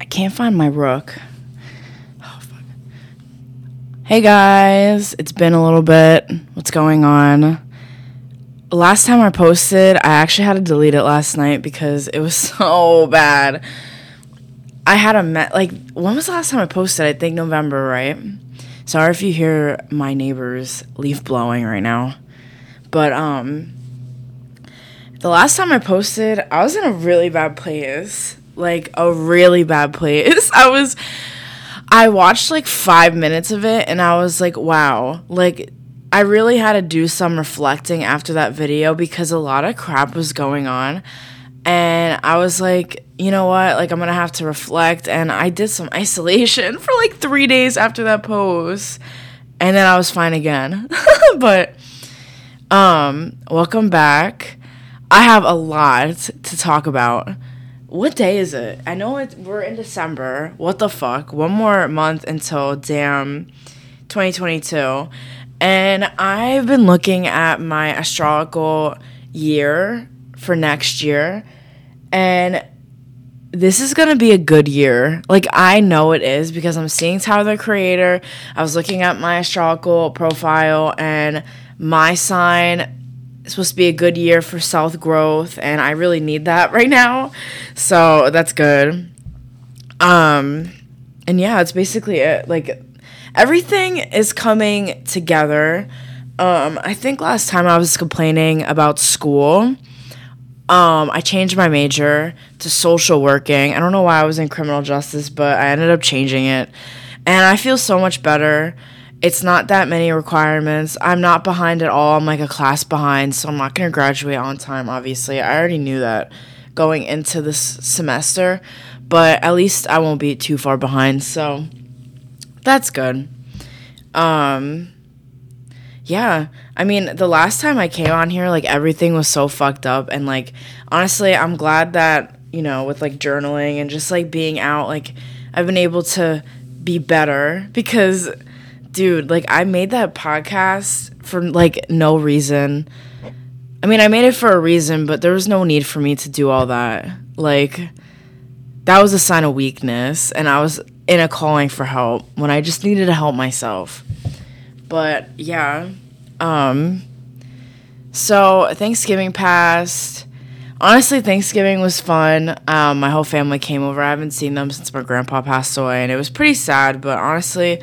I can't find my rook. Oh, fuck. Hey guys, it's been a little bit. What's going on? Last time I posted, I actually had to delete it last night because it was so bad. I had a met like when was the last time I posted? I think November, right? Sorry if you hear my neighbors leaf blowing right now. But um the last time I posted, I was in a really bad place. Like a really bad place. I was I watched like 5 minutes of it and I was like, wow. Like I really had to do some reflecting after that video because a lot of crap was going on. And I was like, you know what? Like, I'm to have to reflect. And I did some isolation for like three days after that post. And then I was fine again. but, um, welcome back. I have a lot to talk about. What day is it? I know it, we're in December. What the fuck? One more month until damn 2022. And I've been looking at my astrological year for next year. And this is going to be a good year. Like, I know it is because I'm seeing Tyler the Creator. I was looking at my astrological profile, and my sign supposed to be a good year for self growth. And I really need that right now. So that's good. Um, and yeah, it's basically it. Like, everything is coming together. Um, I think last time I was complaining about school. Um, I changed my major to social working. I don't know why I was in criminal justice, but I ended up changing it. And I feel so much better. It's not that many requirements. I'm not behind at all. I'm like a class behind, so I'm not going to graduate on time, obviously. I already knew that going into this semester, but at least I won't be too far behind. So that's good. Um yeah, I mean, the last time I came on here, like everything was so fucked up, and like honestly, I'm glad that you know, with like journaling and just like being out, like I've been able to be better because, dude, like I made that podcast for like no reason. I mean, I made it for a reason, but there was no need for me to do all that. Like, that was a sign of weakness, and I was in a calling for help when I just needed to help myself. But yeah, um, so Thanksgiving passed. Honestly, Thanksgiving was fun. Um, my whole family came over. I haven't seen them since my grandpa passed away, and it was pretty sad. But honestly,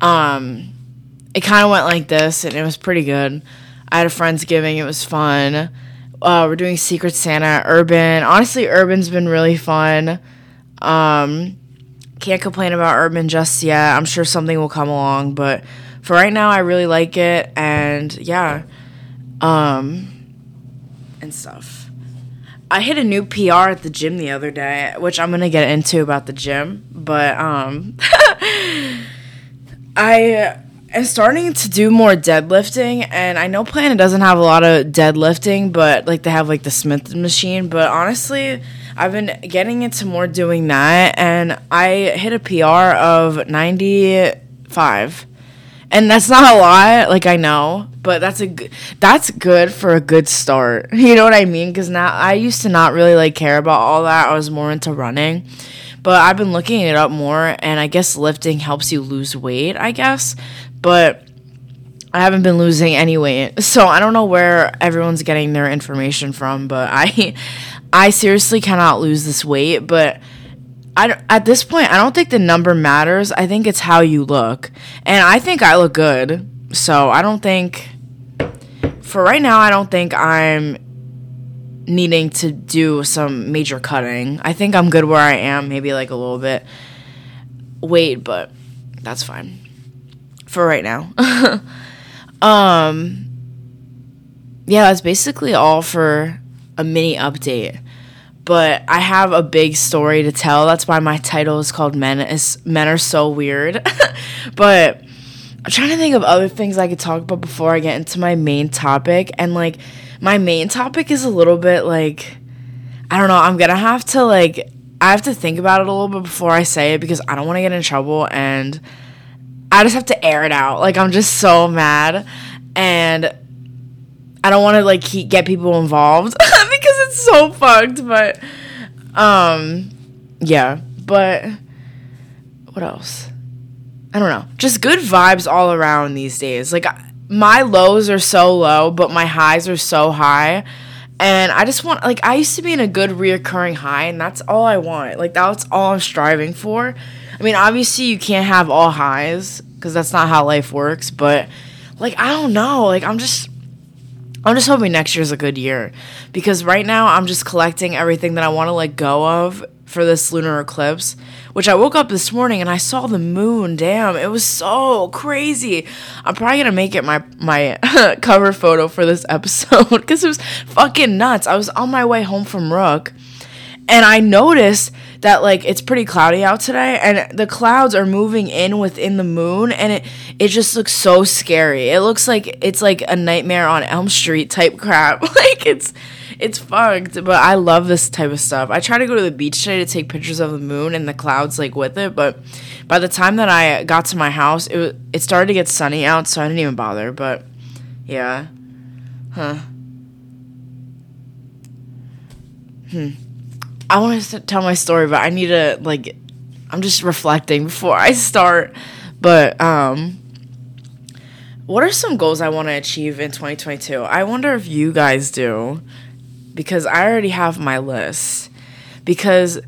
um, it kind of went like this, and it was pretty good. I had a friendsgiving. It was fun. Uh, we're doing Secret Santa, Urban. Honestly, Urban's been really fun. Um, can't complain about Urban just yet. I'm sure something will come along, but for right now, I really like it, and yeah, um, and stuff. I hit a new PR at the gym the other day, which I'm gonna get into about the gym, but um, I am starting to do more deadlifting, and I know Planet doesn't have a lot of deadlifting, but like they have like the Smith machine, but honestly. I've been getting into more doing that, and I hit a PR of 95 and that's not a lot like i know but that's a good that's good for a good start. You know what i mean? Because now i used to not really like care about all that. I was more into running but i've been looking it up more and i guess lifting helps you lose weight i guess but i haven't been losing any weight so i don't know where everyone's getting their information from but i i seriously cannot lose this weight but I, at this point, I don't think the number matters. I think it's how you look. And I think I look good. So I don't think, for right now, I don't think I'm needing to do some major cutting. I think I'm good where I am, maybe like a little bit weight, but that's fine for right now. um, yeah, that's basically all for a mini update but I have a big story to tell. That's why my title is called Men is Men are so weird. but I'm trying to think of other things I could talk about before I get into my main topic. And like my main topic is a little bit like I don't know, I'm gonna have to like I have to think about it a little bit before I say it because I don't want to get in trouble and I just have to air it out. Like I'm just so mad and I don't want to like keep, get people involved because it's so fucked, but um yeah. But what else? I don't know. Just good vibes all around these days. Like my lows are so low, but my highs are so high. And I just want like I used to be in a good reoccurring high, and that's all I want. Like that's all I'm striving for. I mean, obviously you can't have all highs because that's not how life works. But like I don't know. Like I'm just I'm just hoping next year's a good year because right now I'm just collecting everything that I want to let go of for this lunar eclipse, which I woke up this morning and I saw the moon. Damn, it was so crazy. I'm probably gonna make it my my cover photo for this episode because it was fucking nuts. I was on my way home from Rook, and I noticed that like it's pretty cloudy out today and the clouds are moving in within the moon and it it just looks so scary. It looks like it's like a nightmare on Elm Street type crap. like it's it's fucked, but I love this type of stuff. I try to go to the beach today to take pictures of the moon and the clouds like with it, but by the time that I got to my house, it it started to get sunny out, so I didn't even bother, but yeah. Huh. Hmm. I want to tell my story, but I need to like I'm just reflecting before I start. But um what are some goals I want to achieve in 2022? I wonder if you guys do because I already have my list. Because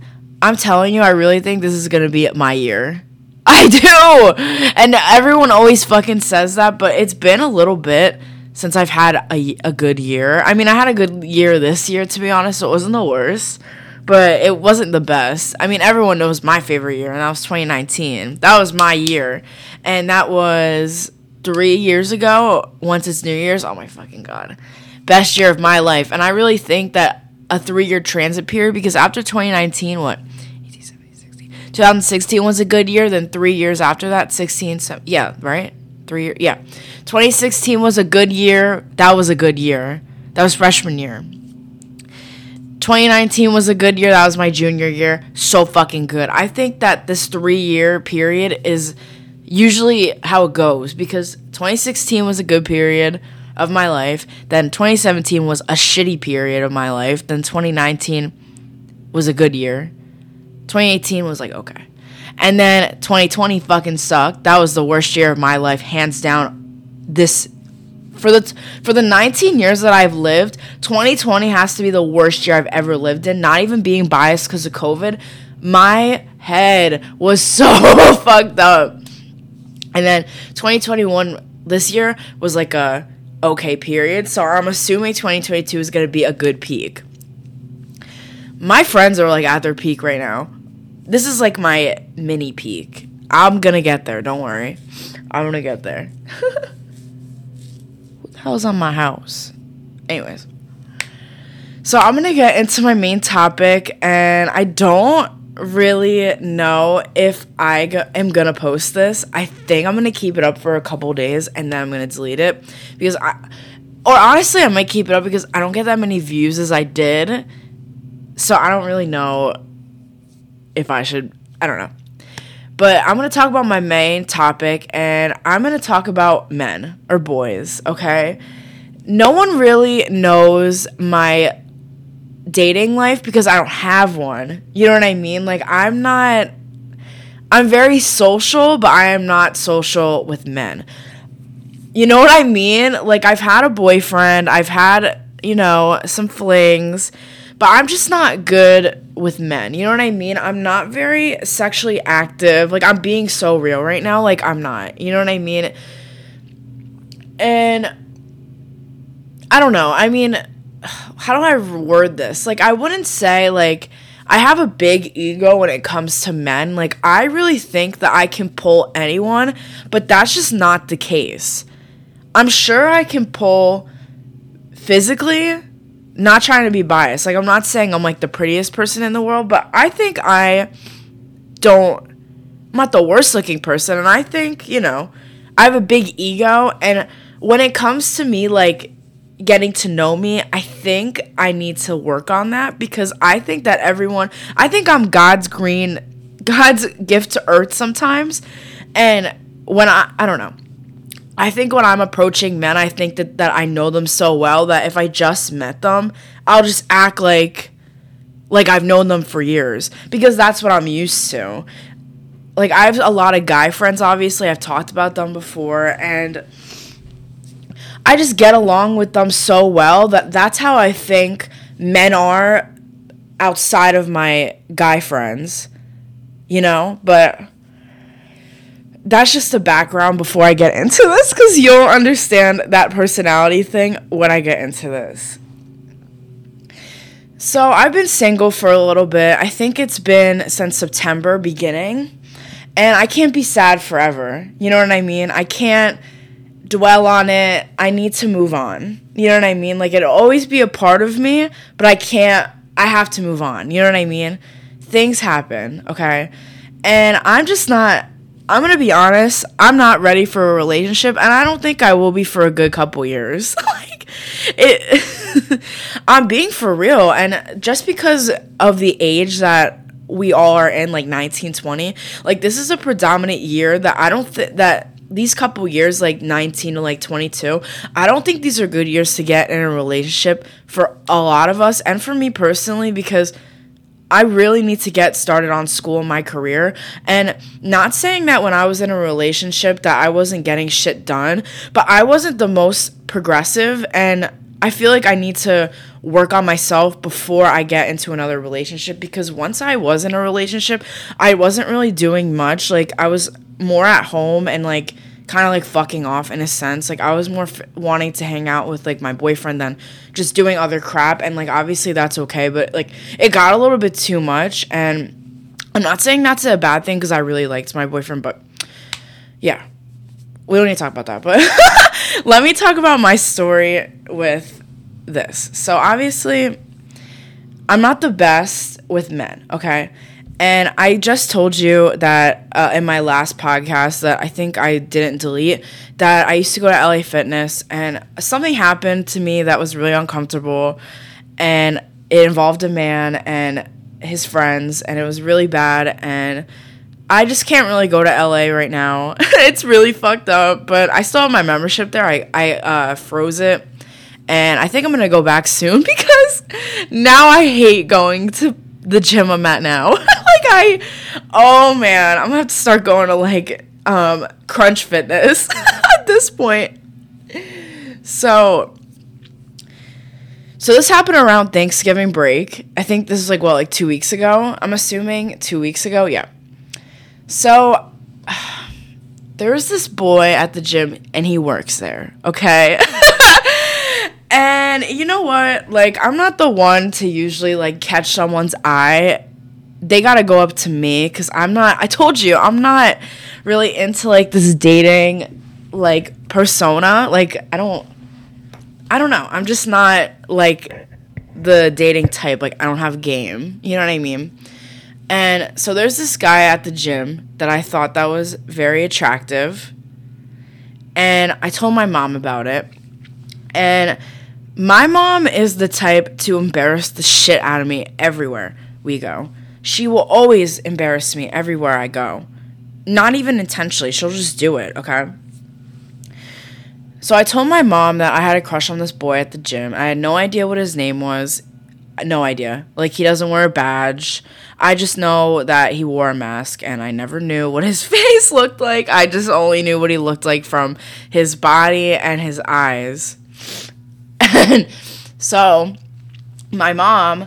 I'm telling you, I really think this is to be my year. I do! And everyone always fucking says that, but it's been a little bit since I've had a, a good year. I mean, I had a good year this year, to be honest, so it wasn't the worst, but it wasn't the best. I mean, everyone knows my favorite year, and that was 2019. That was my year. And that was three years ago, once it's New Year's. Oh my fucking God best year of my life. And I really think that a three year transit period, because after 2019, what? 2016 was a good year. Then three years after that, 16, so, yeah, right? Three years, yeah. 2016 was a good year. That was a good year. That was freshman year. 2019 was a good year. That was my junior year. So fucking good. I think that this three year period is usually how it goes because 2016 was a good period of my life. Then 2017 was a shitty period of my life. Then 2019 was a good year. 2018 was like okay. And then 2020 fucking sucked. That was the worst year of my life hands down. This for the for the 19 years that I've lived, 2020 has to be the worst year I've ever lived in. Not even being biased cuz of COVID. My head was so fucked up. And then 2021 this year was like a okay period. So I'm assuming 2022 is going to be a good peak. My friends are like at their peak right now. This is like my mini peak. I'm going to get there. Don't worry. I'm going to get there. hell's on my house? Anyways. So I'm going to get into my main topic and I don't really know if I go- am gonna post this. I think I'm gonna keep it up for a couple days and then I'm gonna delete it because I, or honestly, I might keep it up because I don't get that many views as I did. So I don't really know if I should. I don't know. But I'm gonna talk about my main topic and I'm gonna talk about men or boys, okay? No one really knows my dating life because I don't have one. You know what I mean? Like I'm not I'm very social, but I am not social with men. You know what I mean? Like I've had a boyfriend, I've had, you know, some flings, but I'm just not good with men. You know what I mean? I'm not very sexually active. Like I'm being so real right now, like I'm not. You know what I mean? And I don't know. I mean, how do I word this? Like, I wouldn't say, like, I have a big ego when it comes to men. Like, I really think that I can pull anyone, but that's just not the case. I'm sure I can pull physically, not trying to be biased. Like, I'm not saying I'm like the prettiest person in the world, but I think I don't, I'm not the worst looking person. And I think, you know, I have a big ego. And when it comes to me, like, getting to know me, I think I need to work on that because I think that everyone, I think I'm God's green, God's gift to earth sometimes. And when I, I don't know. I think when I'm approaching men, I think that, that I know them so well that if I just met them, I'll just act like like I've known them for years because that's what I'm used to. Like I have a lot of guy friends obviously. I've talked about them before and I just get along with them so well that that's how I think men are outside of my guy friends. You know, but that's just the background before I get into this cuz you'll understand that personality thing when I get into this. So I've been single for a little bit. I think it's been since September beginning. And I can't be sad forever. You know what I mean? I can't dwell on it. I need to move on. You know what I mean? Like it'll always be a part of me, but I can't I have to move on. You know what I mean? Things happen, okay? And I'm just not I'm gonna be honest, I'm not ready for a relationship, and I don't think I will be for a good couple years. like, it, I'm being for real, and just because of the age that we all are in, like 19, 20, like this is a predominant year that I don't think that these couple years, like 19 to like 22, I don't think these are good years to get in a relationship for a lot of us, and for me personally, because I really need to get started on school and my career. And not saying that when I was in a relationship that I wasn't getting shit done, but I wasn't the most progressive and I feel like I need to work on myself before I get into another relationship because once I was in a relationship, I wasn't really doing much. Like I was more at home and like kind of like fucking off in a sense. Like I was more f- wanting to hang out with like my boyfriend than just doing other crap and like obviously that's okay, but like it got a little bit too much and I'm not saying that's a bad thing cuz I really liked my boyfriend, but yeah. We don't need to talk about that, but let me talk about my story with this. So obviously I'm not the best with men, okay? And I just told you that uh, in my last podcast that I think I didn't delete that I used to go to LA Fitness and something happened to me that was really uncomfortable and it involved a man and his friends and it was really bad and I just can't really go to LA right now. it's really fucked up, but I still have my membership there. I I uh, froze it and I think I'm going to go back soon because now I hate going to the gym I'm at now. like I oh man, I'm gonna have to start going to like um crunch fitness at this point. So so this happened around Thanksgiving break. I think this is like what, like two weeks ago? I'm assuming two weeks ago, yeah. So there's this boy at the gym and he works there, okay? And you know what? Like, I'm not the one to usually like catch someone's eye. They gotta go up to me because I'm not. I told you I'm not really into like this dating like persona. Like, I don't. I don't know. I'm just not like the dating type. Like, I don't have game. You know what I mean? And so there's this guy at the gym that I thought that was very attractive. And I told my mom about it. And my mom is the type to embarrass the shit out of me everywhere we go. She will always embarrass me everywhere I go. Not even intentionally, she'll just do it, okay? So I told my mom that I had a crush on this boy at the gym. I had no idea what his name was. No idea. Like he doesn't wear a badge. I just know that he wore a mask and I never knew what his face looked like. I just only knew what he looked like from his body and his eyes. And so my mom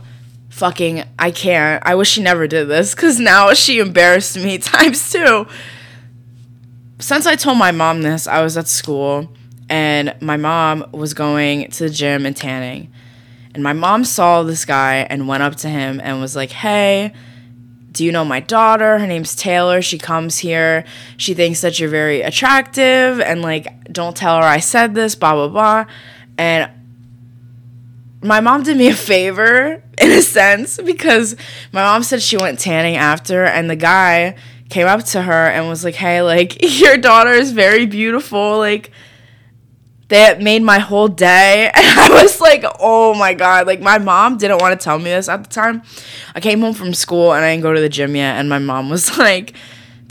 fucking I can't. I wish she never did this cuz now she embarrassed me times two. Since I told my mom this, I was at school and my mom was going to the gym and tanning. And my mom saw this guy and went up to him and was like, "Hey, do you know my daughter? Her name's Taylor. She comes here. She thinks that you're very attractive and like don't tell her I said this, blah blah blah." And my mom did me a favor in a sense because my mom said she went tanning after and the guy came up to her and was like hey like your daughter is very beautiful like that made my whole day and i was like oh my god like my mom didn't want to tell me this at the time i came home from school and i didn't go to the gym yet and my mom was like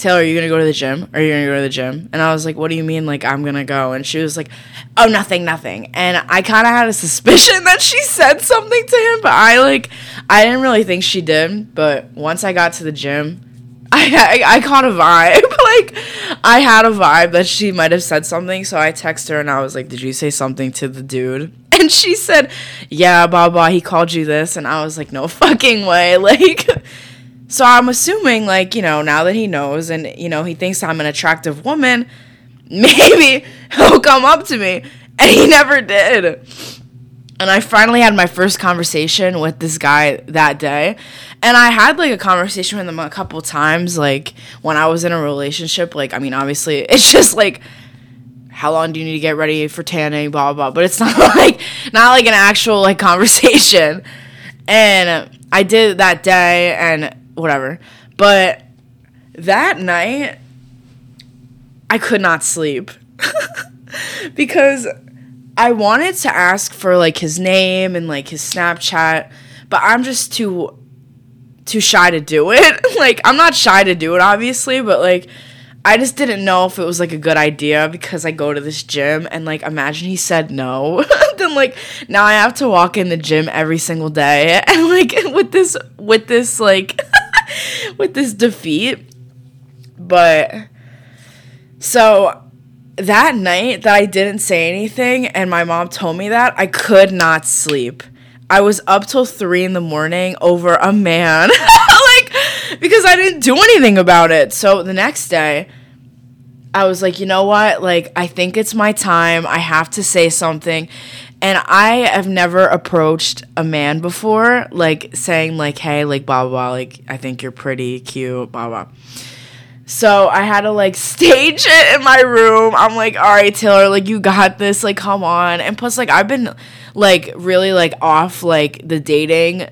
Taylor, are you gonna go to the gym? Are you gonna go to the gym? And I was like, What do you mean? Like, I'm gonna go. And she was like, Oh, nothing, nothing. And I kind of had a suspicion that she said something to him, but I like, I didn't really think she did. But once I got to the gym, I, I, I caught a vibe. like, I had a vibe that she might have said something. So I texted her and I was like, Did you say something to the dude? And she said, Yeah, blah, blah, he called you this. And I was like, No fucking way. Like, so I'm assuming, like, you know, now that he knows and, you know, he thinks I'm an attractive woman, maybe he'll come up to me. And he never did. And I finally had my first conversation with this guy that day. And I had like a conversation with him a couple times, like when I was in a relationship. Like, I mean, obviously, it's just like, how long do you need to get ready for tanning, blah, blah, blah. But it's not like, not like an actual like conversation. And I did that day, and whatever. But that night, I could not sleep because I wanted to ask for like his name and like his Snapchat, but I'm just too too shy to do it. like I'm not shy to do it obviously, but like I just didn't know if it was like a good idea because I go to this gym and like imagine he said no. then like now I have to walk in the gym every single day and like with this with this like with this defeat. But so that night that I didn't say anything and my mom told me that, I could not sleep. I was up till three in the morning over a man. like, because I didn't do anything about it. So the next day, I was like, you know what? Like, I think it's my time. I have to say something. And I have never approached a man before, like saying, like, hey, like, blah, blah, blah. Like, I think you're pretty cute, blah, blah. So I had to like stage it in my room. I'm like, all right, Taylor, like you got this. Like, come on. And plus, like I've been like really like off like the dating,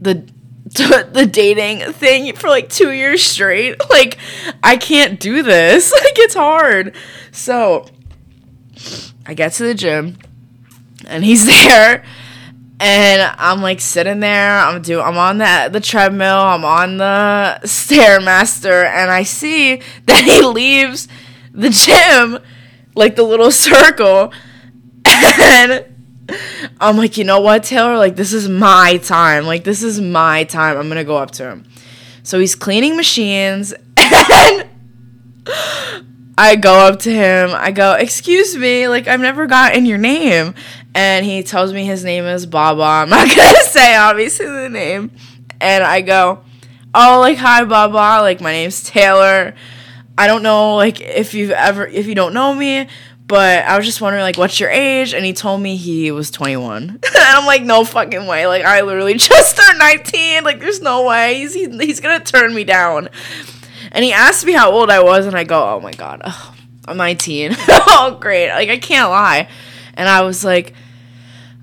the the dating thing for like two years straight. Like, I can't do this. Like, it's hard. So I get to the gym, and he's there and I'm like sitting there. I'm do I'm on the the treadmill. I'm on the stairmaster, and I see that he leaves the gym, like the little circle, and I'm like, you know what, Taylor? Like this is my time. Like this is my time. I'm gonna go up to him. So he's cleaning machines, and I go up to him. I go, excuse me, like I've never gotten your name and he tells me his name is Baba. I'm not gonna say obviously the name. And I go, Oh, like hi Baba, like my name's Taylor. I don't know like if you've ever if you don't know me, but I was just wondering like what's your age? And he told me he was 21. and I'm like, no fucking way. Like I literally just turned 19. Like there's no way. He's he, he's gonna turn me down. And he asked me how old I was, and I go, oh my god, oh, I'm 19. oh great. Like I can't lie. And I was like,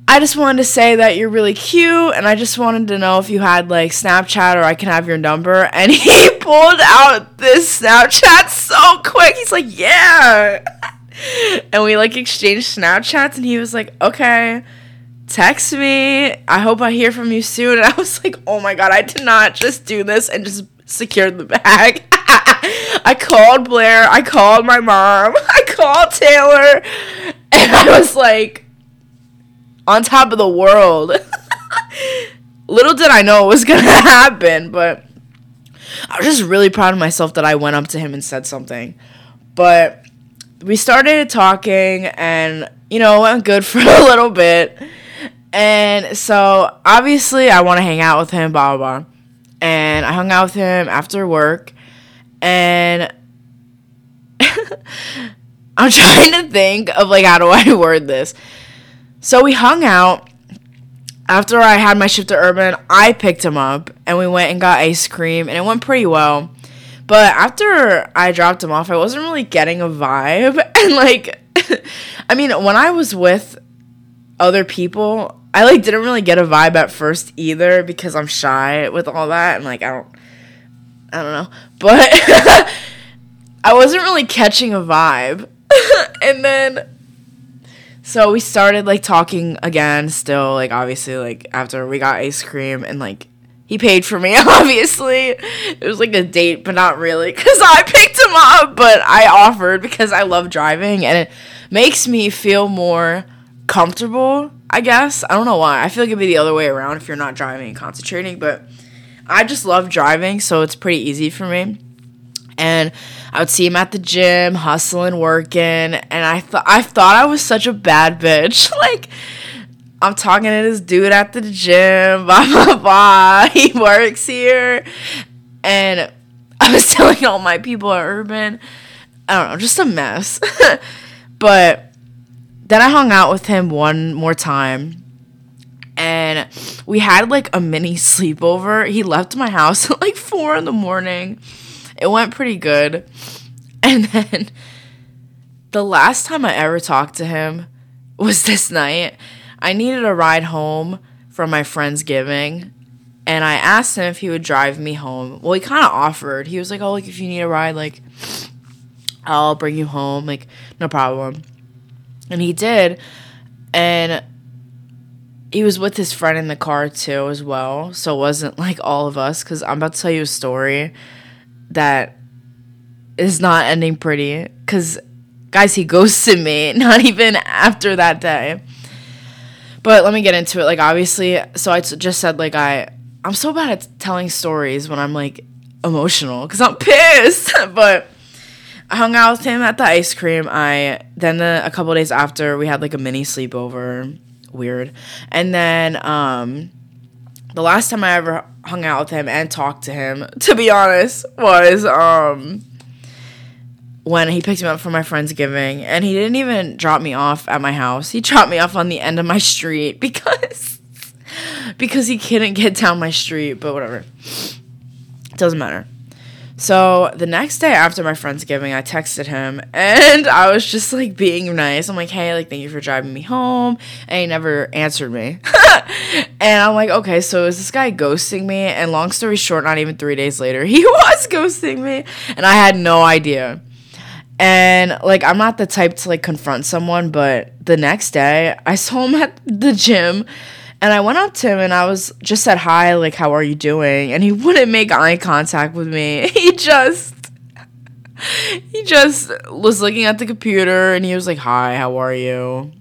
I just wanted to say that you're really cute, and I just wanted to know if you had like Snapchat or I can have your number. And he pulled out this Snapchat so quick. He's like, Yeah. and we like exchanged Snapchats, and he was like, Okay, text me. I hope I hear from you soon. And I was like, Oh my God, I did not just do this and just secured the bag. I called Blair, I called my mom, I called Taylor, and I was like, on top of the world. Little did I know it was gonna happen, but I was just really proud of myself that I went up to him and said something. But we started talking, and you know, went good for a little bit. And so obviously, I want to hang out with him, blah blah blah. And I hung out with him after work, and I'm trying to think of like how do I word this. So we hung out. After I had my shift to Urban, I picked him up and we went and got ice cream and it went pretty well. But after I dropped him off, I wasn't really getting a vibe. And like, I mean, when I was with other people, I like didn't really get a vibe at first either because I'm shy with all that and like I don't I don't know. But I wasn't really catching a vibe. and then so we started like talking again, still like obviously like after we got ice cream and like he paid for me, obviously. It was like a date, but not really, because I picked him up, but I offered because I love driving and it makes me feel more comfortable, I guess. I don't know why. I feel like it'd be the other way around if you're not driving and concentrating, but I just love driving, so it's pretty easy for me. And I would see him at the gym, hustling, working, and I thought I thought I was such a bad bitch. like I'm talking to this dude at the gym, blah blah blah. He works here, and I was telling all my people at Urban, I don't know, just a mess. but then I hung out with him one more time and we had like a mini sleepover. He left my house at like four in the morning. It went pretty good. And then the last time I ever talked to him was this night. I needed a ride home from my friend's giving. And I asked him if he would drive me home. Well, he kind of offered. He was like, "Oh, like if you need a ride, like I'll bring you home. Like no problem." And he did. And he was with his friend in the car too as well so it wasn't like all of us because i'm about to tell you a story that is not ending pretty. Because guys he ghosted me not even after that day. But let me get into it. Like obviously so I just said like i i'm so bad at telling stories when i'm like emotional because i'm pissed. But I hung out with him at the ice cream. I then the, a couple days after we had like a mini sleepover. Weird. And then um, the last time I ever hung out with him and talked to him, to be honest, was um, when he picked me up for my friend's giving, and he didn't even drop me off at my house. He dropped me off on the end of my street because because he couldn't get down my street. But whatever, it doesn't matter. So the next day after my friend's giving, I texted him and I was just like being nice. I'm like, hey, like, thank you for driving me home. And he never answered me. and I'm like, okay, so is this guy ghosting me? And long story short, not even three days later, he was ghosting me. And I had no idea. And like, I'm not the type to like confront someone, but the next day I saw him at the gym and I went up to him and I was just said hi, like, how are you doing? And he wouldn't make eye contact with me. He just he just was looking at the computer and he was like, Hi, how are you?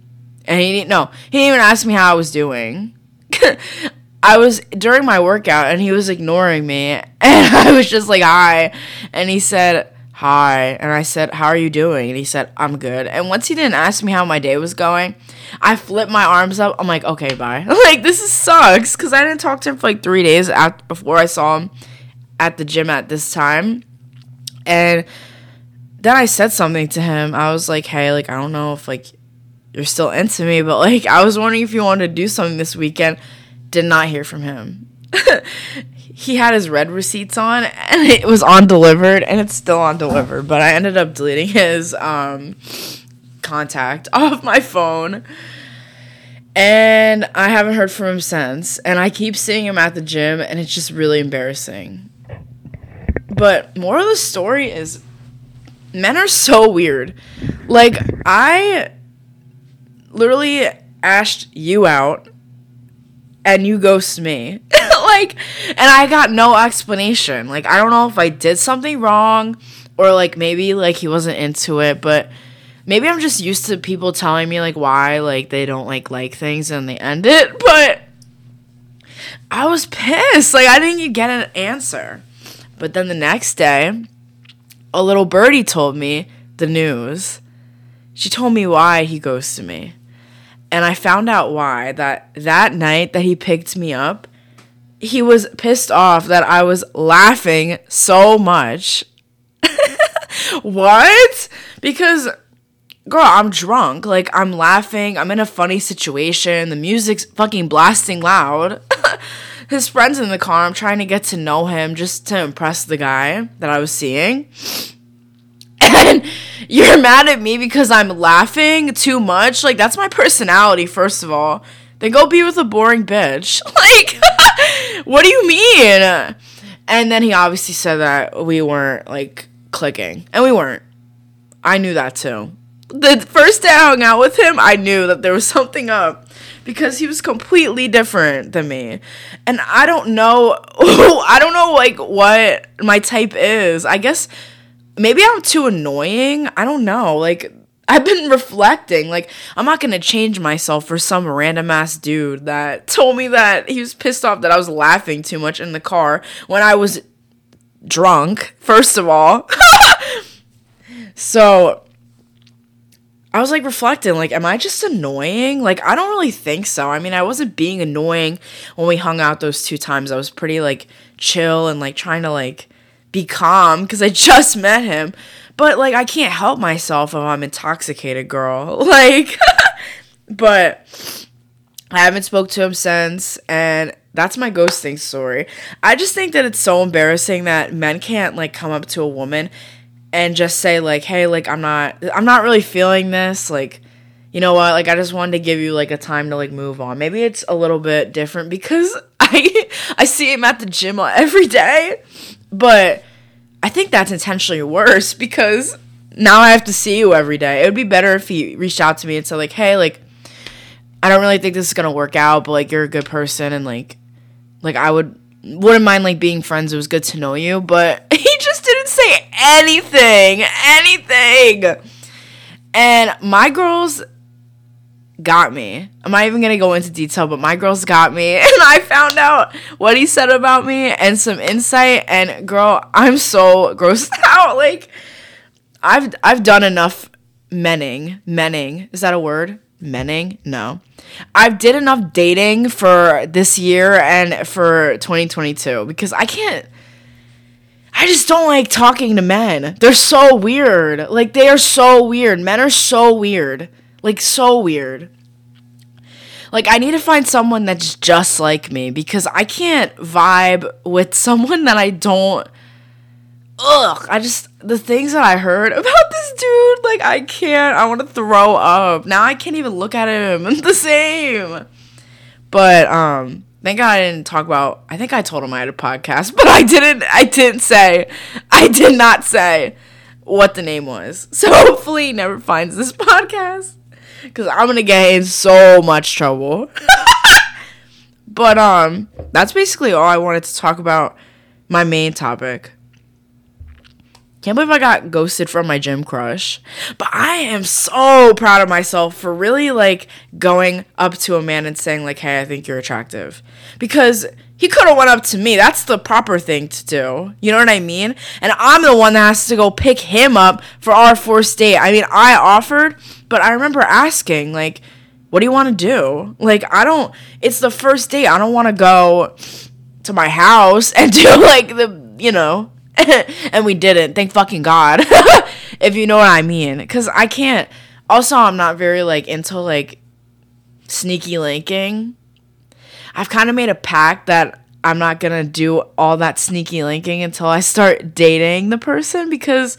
And he didn't no, he didn't even ask me how I was doing. I was during my workout and he was ignoring me and I was just like, Hi. And he said, hi. And I said, how are you doing? And he said, I'm good. And once he didn't ask me how my day was going, I flipped my arms up. I'm like, okay, bye. like, this is sucks because I didn't talk to him for like three days after, before I saw him at the gym at this time. And then I said something to him. I was like, hey, like, I don't know if like you're still into me, but like, I was wondering if you wanted to do something this weekend. Did not hear from him. he had his read receipts on and it was on delivered and it's still on delivered but i ended up deleting his um, contact off my phone. And i haven't heard from him since and i keep seeing him at the gym and it's just really embarrassing. But more of the story is men are so weird. Like i literally asked you out and you ghost me. like, and I got no explanation. Like, I don't know if I did something wrong or like maybe like he wasn't into it, but maybe I'm just used to people telling me like why like they don't like like things and they end it, but I was pissed. Like I didn't get an answer. But then the next day, a little birdie told me the news. She told me why he ghosted me and I found out why that that night that he picked me up, he was pissed off that I was laughing so much. what? Because girl, I'm drunk. Like I'm laughing. I'm in a funny situation. The music's fucking blasting loud. His friends in the car. I'm trying to get to know him just to impress the guy that I was seeing and you're mad at me because I'm laughing too much. Like that's my personality, first of all. Then go be with a boring bitch. Like, what do you mean? And then he obviously said that we weren't like clicking, and we weren't. I knew that too. the first day I hung out with him, I knew that there was something up because he was completely different than me. And I don't know I don't know like what my type is. I guess maybe I'm too annoying. I don't know. Like I've been reflecting. Like, I'm not gonna change myself for some random ass dude that told me that he was pissed off that I was laughing too much in the car when I was drunk, first of all. so I was like reflecting, like, am I just annoying? Like, I don't really think so. I mean, I wasn't being annoying when we hung out those two times. I was pretty like chill and like trying to like be calm because I just met him. But like I can't help myself if I'm intoxicated, girl. Like but I haven't spoke to him since and that's my ghosting story. I just think that it's so embarrassing that men can't like come up to a woman and just say like, "Hey, like I'm not I'm not really feeling this." Like, you know what? Like I just wanted to give you like a time to like move on. Maybe it's a little bit different because I I see him at the gym every day, but I think that's intentionally worse because now I have to see you every day. It would be better if he reached out to me and said like, "Hey, like I don't really think this is to work out, but like you're a good person and like like I would wouldn't mind like being friends. It was good to know you, but he just didn't say anything. Anything. And my girls got me. I'm not even gonna go into detail, but my girls got me, and I found out what he said about me and some insight. And girl, I'm so grossed out. Like, I've I've done enough menning. Menning is that a word? Menning? No. I've did enough dating for this year and for 2022 because I can't. I just don't like talking to men. They're so weird. Like they are so weird. Men are so weird. Like so weird. Like I need to find someone that's just like me because I can't vibe with someone that I don't Ugh, I just the things that I heard about this dude, like I can't. I want to throw up. Now I can't even look at him the same. But um thank God I didn't talk about I think I told him I had a podcast, but I didn't I didn't say I did not say what the name was. So hopefully he never finds this podcast because I'm gonna get in so much trouble. but um, that's basically all I wanted to talk about. My main topic. Can't believe I got ghosted from my gym crush. But I am so proud of myself for really like going up to a man and saying like, "Hey, I think you're attractive." Because he could have went up to me. That's the proper thing to do. You know what I mean? And I'm the one that has to go pick him up for our first date. I mean, I offered, but I remember asking, like, what do you want to do? Like, I don't, it's the first date. I don't want to go to my house and do like the, you know, and we didn't. Thank fucking God. if you know what I mean. Because I can't, also, I'm not very like into like sneaky linking. I've kind of made a pact that I'm not gonna do all that sneaky linking until I start dating the person because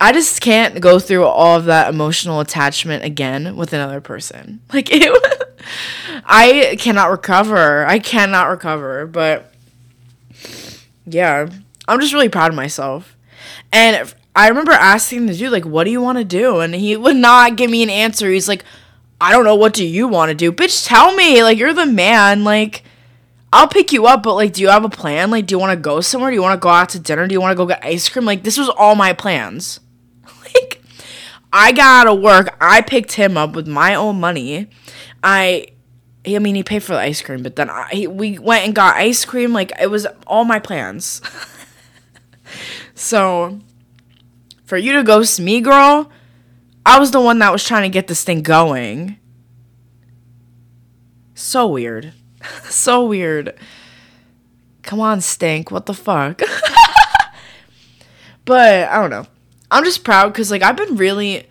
I just can't go through all of that emotional attachment again with another person. Like it I cannot recover. I cannot recover, but yeah, I'm just really proud of myself. And I remember asking the dude like, "What do you want to do?" and he would not give me an answer. He's like, "I don't know what do you want to do?" Bitch, tell me. Like you're the man. Like I'll pick you up, but like, do you have a plan? Like, do you want to go somewhere? Do you want to go out to dinner? Do you want to go get ice cream? Like, this was all my plans. like, I got out of work. I picked him up with my own money. I, I mean, he paid for the ice cream, but then I, we went and got ice cream. Like, it was all my plans. so, for you to ghost me, girl, I was the one that was trying to get this thing going. So weird. so weird. Come on, stink. What the fuck? but I don't know. I'm just proud because like I've been really.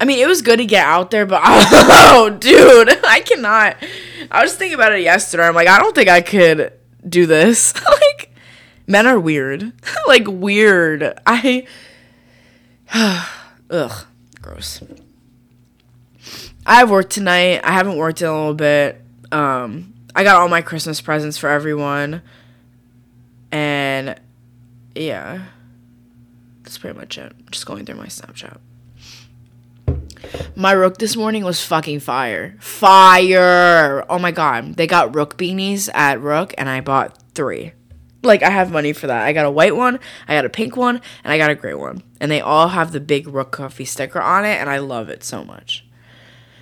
I mean, it was good to get out there, but oh, dude, I cannot. I was thinking about it yesterday. I'm like, I don't think I could do this. like, men are weird. like weird. I. Ugh, gross. I have work tonight. I haven't worked in a little bit. Um, I got all my Christmas presents for everyone. And yeah. That's pretty much it. Just going through my Snapchat. My rook this morning was fucking fire. Fire! Oh my god. They got rook beanies at Rook and I bought three. Like I have money for that. I got a white one, I got a pink one, and I got a gray one. And they all have the big rook coffee sticker on it and I love it so much.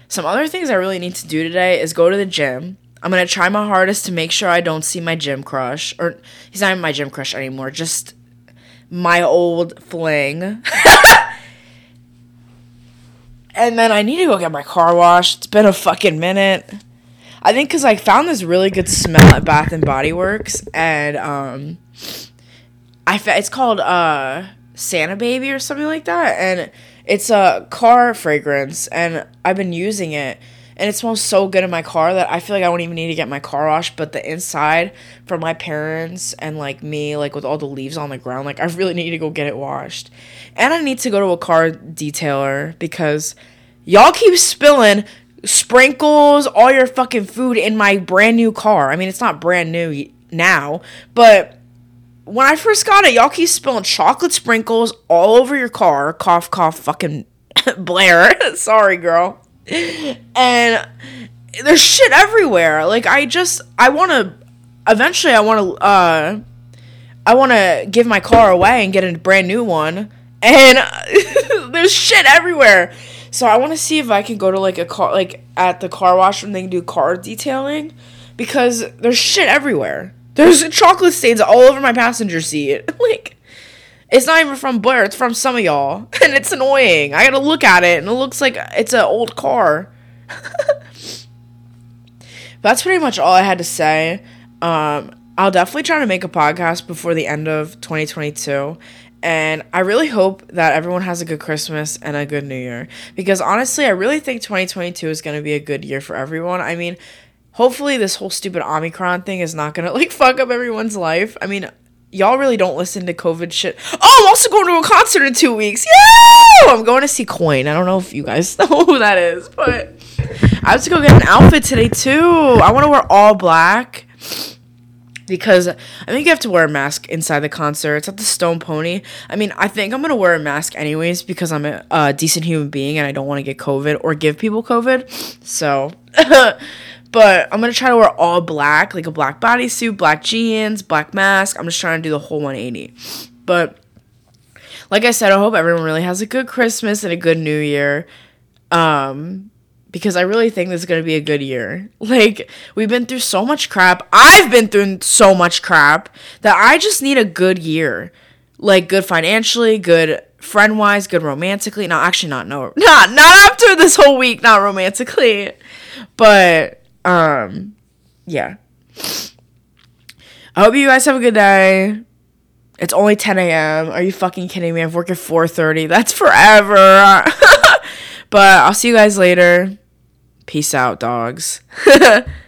Some other things I really need to do today is go to the gym. I'm gonna try my hardest to make sure I don't see my gym crush. Or he's not my gym crush anymore, just my old fling. and then I need to go get my car washed. It's been a fucking minute. I think because I found this really good smell at Bath and Body Works, and um, I fa- it's called uh Santa Baby or something like that, and it's a car fragrance, and I've been using it, and it smells so good in my car that I feel like I won't even need to get my car washed. But the inside from my parents and like me, like with all the leaves on the ground, like I really need to go get it washed, and I need to go to a car detailer because y'all keep spilling sprinkles all your fucking food in my brand new car. I mean, it's not brand new now, but when I first got it, y'all keep spilling chocolate sprinkles all over your car. Cough, cough, fucking Blair. Sorry, girl. And there's shit everywhere. Like I just, I want to. Eventually, I want to. uh I want to give my car away and get a brand new one. And there's shit everywhere. So I want to see if I can go to like a car, like at the car wash when they do car detailing, because there's shit everywhere. There's chocolate stains all over my passenger seat. like, it's not even from Blair. It's from some of y'all, and it's annoying. I gotta look at it, and it looks like it's an old car. That's pretty much all I had to say. Um, I'll definitely try to make a podcast before the end of 2022. And I really hope that everyone has a good Christmas and a good New Year. Because honestly, I really think 2022 is going to be a good year for everyone. I mean, hopefully, this whole stupid Omicron thing is not to like fuck up everyone's life. I mean, y'all really don't listen to COVID shit. Oh, I'm also going to a concert in two weeks. Yeah! I'm going to see Coin. I don't know if you guys know who that is, but I have to go get an outfit today too. I want to wear all black because I think you have to wear a mask inside the concert. It's at the Stone Pony. I mean, I think I'm gonna wear a mask anyways because I'm a, a decent human being and I don't want to get COVID or give people COVID. So, but I'm gonna try to wear all black, like a black bodysuit, black jeans, black mask. I'm just trying to do the whole 180. But like I said, I hope everyone really has a good Christmas and a good New Year. Um, because I really think this is to be a good year. Like, we've been through so much crap. I've been through so much crap that I just need a good year. Like, good financially, good friend wise, good romantically. No, actually, not, no, not, not after this whole week, not romantically. But, um, yeah. I hope you guys have a good day. It's only 10 a.m. Are you fucking kidding me? I've worked at 4:30. That's forever. but I'll see you guys later. Peace out, dogs.